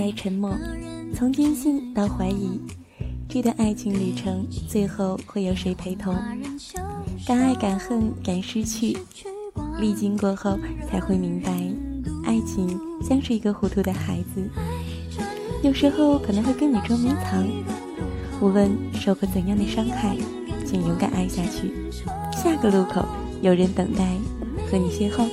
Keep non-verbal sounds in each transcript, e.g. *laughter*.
爱沉默，从坚信到怀疑，这段爱情旅程最后会有谁陪同？敢爱敢恨敢失去，历经过后才会明白，爱情像是一个糊涂的孩子，有时候可能会跟你捉迷藏。无论受过怎样的伤害，请勇敢爱下去。下个路口有人等待和你邂逅。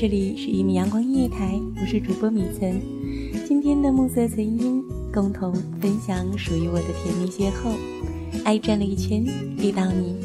这里是一米阳光音乐台，我是主播米岑。今天的暮色岑音，共同分享属于我的甜蜜邂逅。爱转了一圈，遇到你。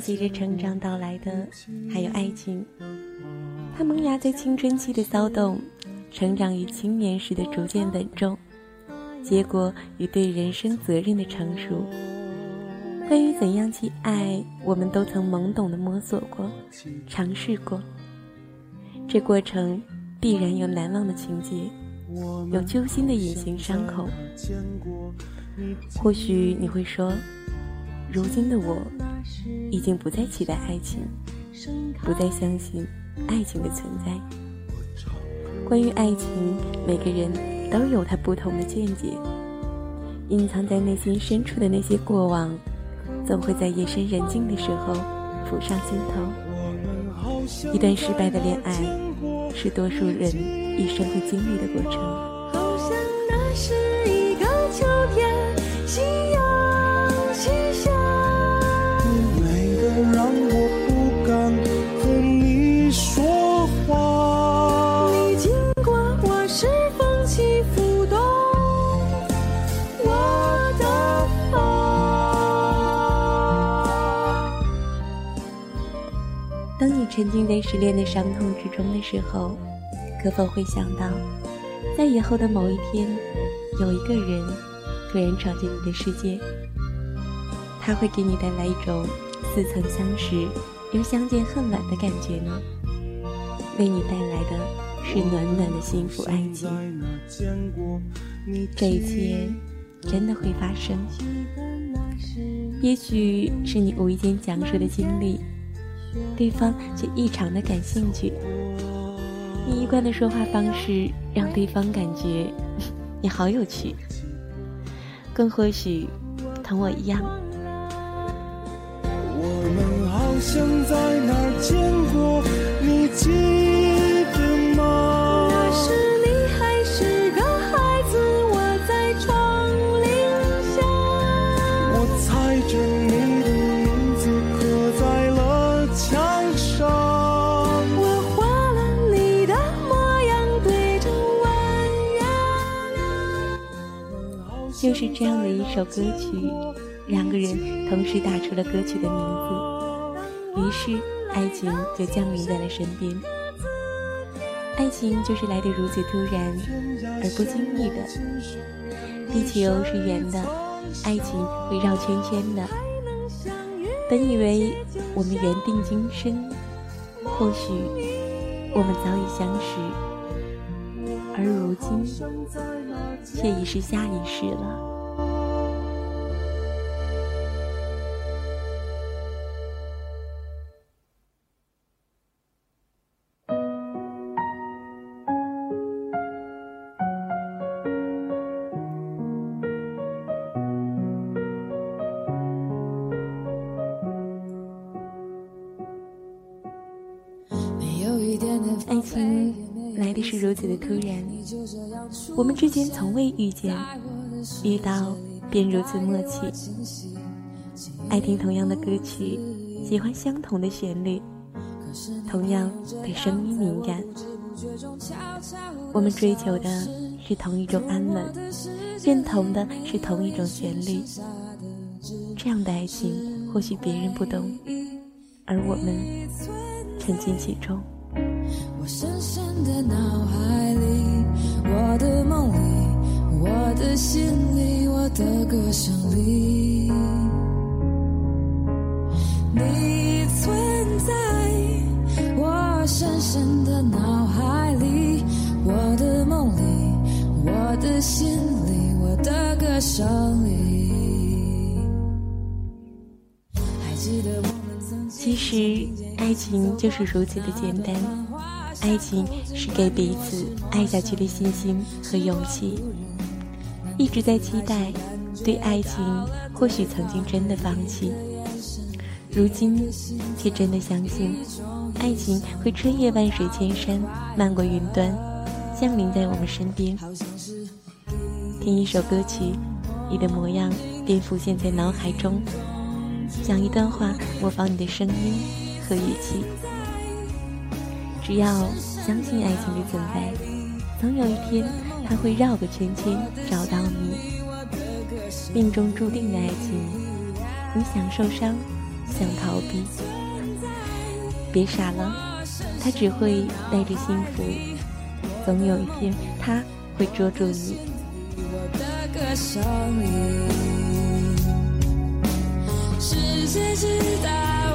随着成长到来的，还有爱情。它萌芽在青春期的骚动，成长于青年时的逐渐稳重，结果与对人生责任的成熟。关于怎样去爱，我们都曾懵懂的摸索过，尝试过。这过程必然有难忘的情节，有揪心的隐形伤口。或许你会说。如今的我，已经不再期待爱情，不再相信爱情的存在。关于爱情，每个人都有他不同的见解。隐藏在内心深处的那些过往，总会在夜深人静的时候浮上心头。一段失败的恋爱，是多数人一生会经历的过程。沉浸在失恋的伤痛之中的时候，可否会想到，在以后的某一天，有一个人突然闯进你的世界，他会给你带来一种。似曾相识，又相见恨晚的感觉呢？为你带来的是暖暖的幸福爱情。这一切真的会发生？也许是你无意间讲述的经历，对方却异常的感兴趣。你一贯的说话方式让对方感觉 *laughs* 你好有趣，更或许同我一样。我们好像在哪就是这样的一首歌曲，两个人同时打出了歌曲的名字，于是爱情就降临在了身边。爱情就是来得如此突然而不经意的。地球是圆的，爱情会绕圈圈的。本以为我们缘定今生，或许我们早已相识，而如今却已是下一世了。的是如此的突然，我们之间从未遇见，遇到便如此默契。爱听同样的歌曲，喜欢相同的旋律，同样对声音敏感。我们追求的是同一种安稳，认同的是同一种旋律。这样的爱情，或许别人不懂，而我们沉浸其中。我深深的脑海里，我的梦里，我的心里，我的歌声里，你存在。我深深的脑海里，我的梦里，我的心里，我的歌声里。还记得我们曾经其实，爱情就是如此的简单。爱情是给彼此爱下去的信心和勇气。一直在期待，对爱情或许曾经真的放弃，如今却真的相信，爱情会穿越万水千山，漫过云端，降临在我们身边。听一首歌曲，你的模样便浮现在脑海中。讲一段话，模仿你的声音和语气。只要相信爱情的存在，总有一天他会绕个圈圈找到你。命中注定的爱情，你想受伤，想逃避，别傻了，他只会带着幸福。总有一天，他会捉住你。世界之大，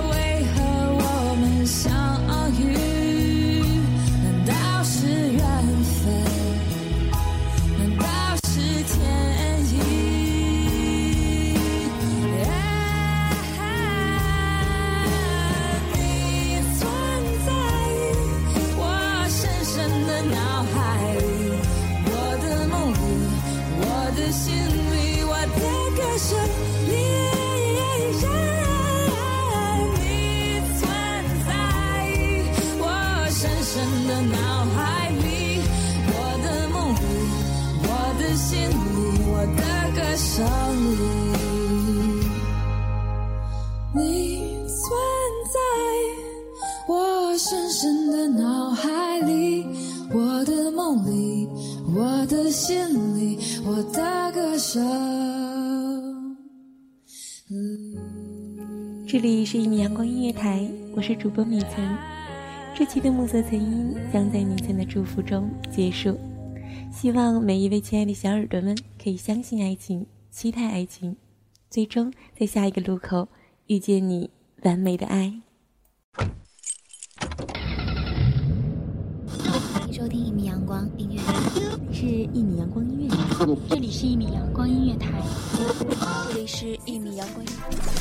脑海里，我的梦里，我的心里，我的歌声里。你存在我深深的脑海里，我的梦里，我的心里，我的歌声里。这里是一米阳光音乐台，我是主播米岑。这期的暮色曾音将在明天的祝福中结束。希望每一位亲爱的小耳朵们可以相信爱情，期待爱情，最终在下一个路口遇见你完美的爱。欢迎收听一米阳光音乐台，是一米阳光音乐台，这里是一米阳光音乐台，这里是一米阳光音乐台。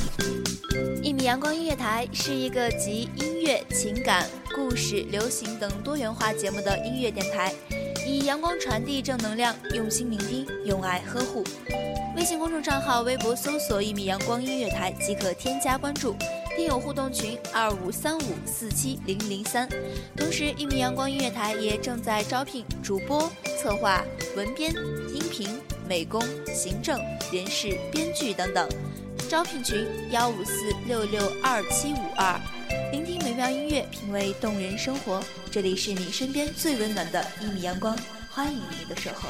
一米阳光音乐台是一个集音乐、情感、故事、流行等多元化节目的音乐电台，以阳光传递正能量，用心聆听，用爱呵护。微信公众账号、微博搜索“一米阳光音乐台”即可添加关注。听友互动群二五三五四七零零三，同时一米阳光音乐台也正在招聘主播、策划、文编、音频、美工、行政、人事、编剧等等，招聘群幺五四六六二七五二，聆听美妙音乐，品味动人生活，这里是你身边最温暖的一米阳光，欢迎你的守候。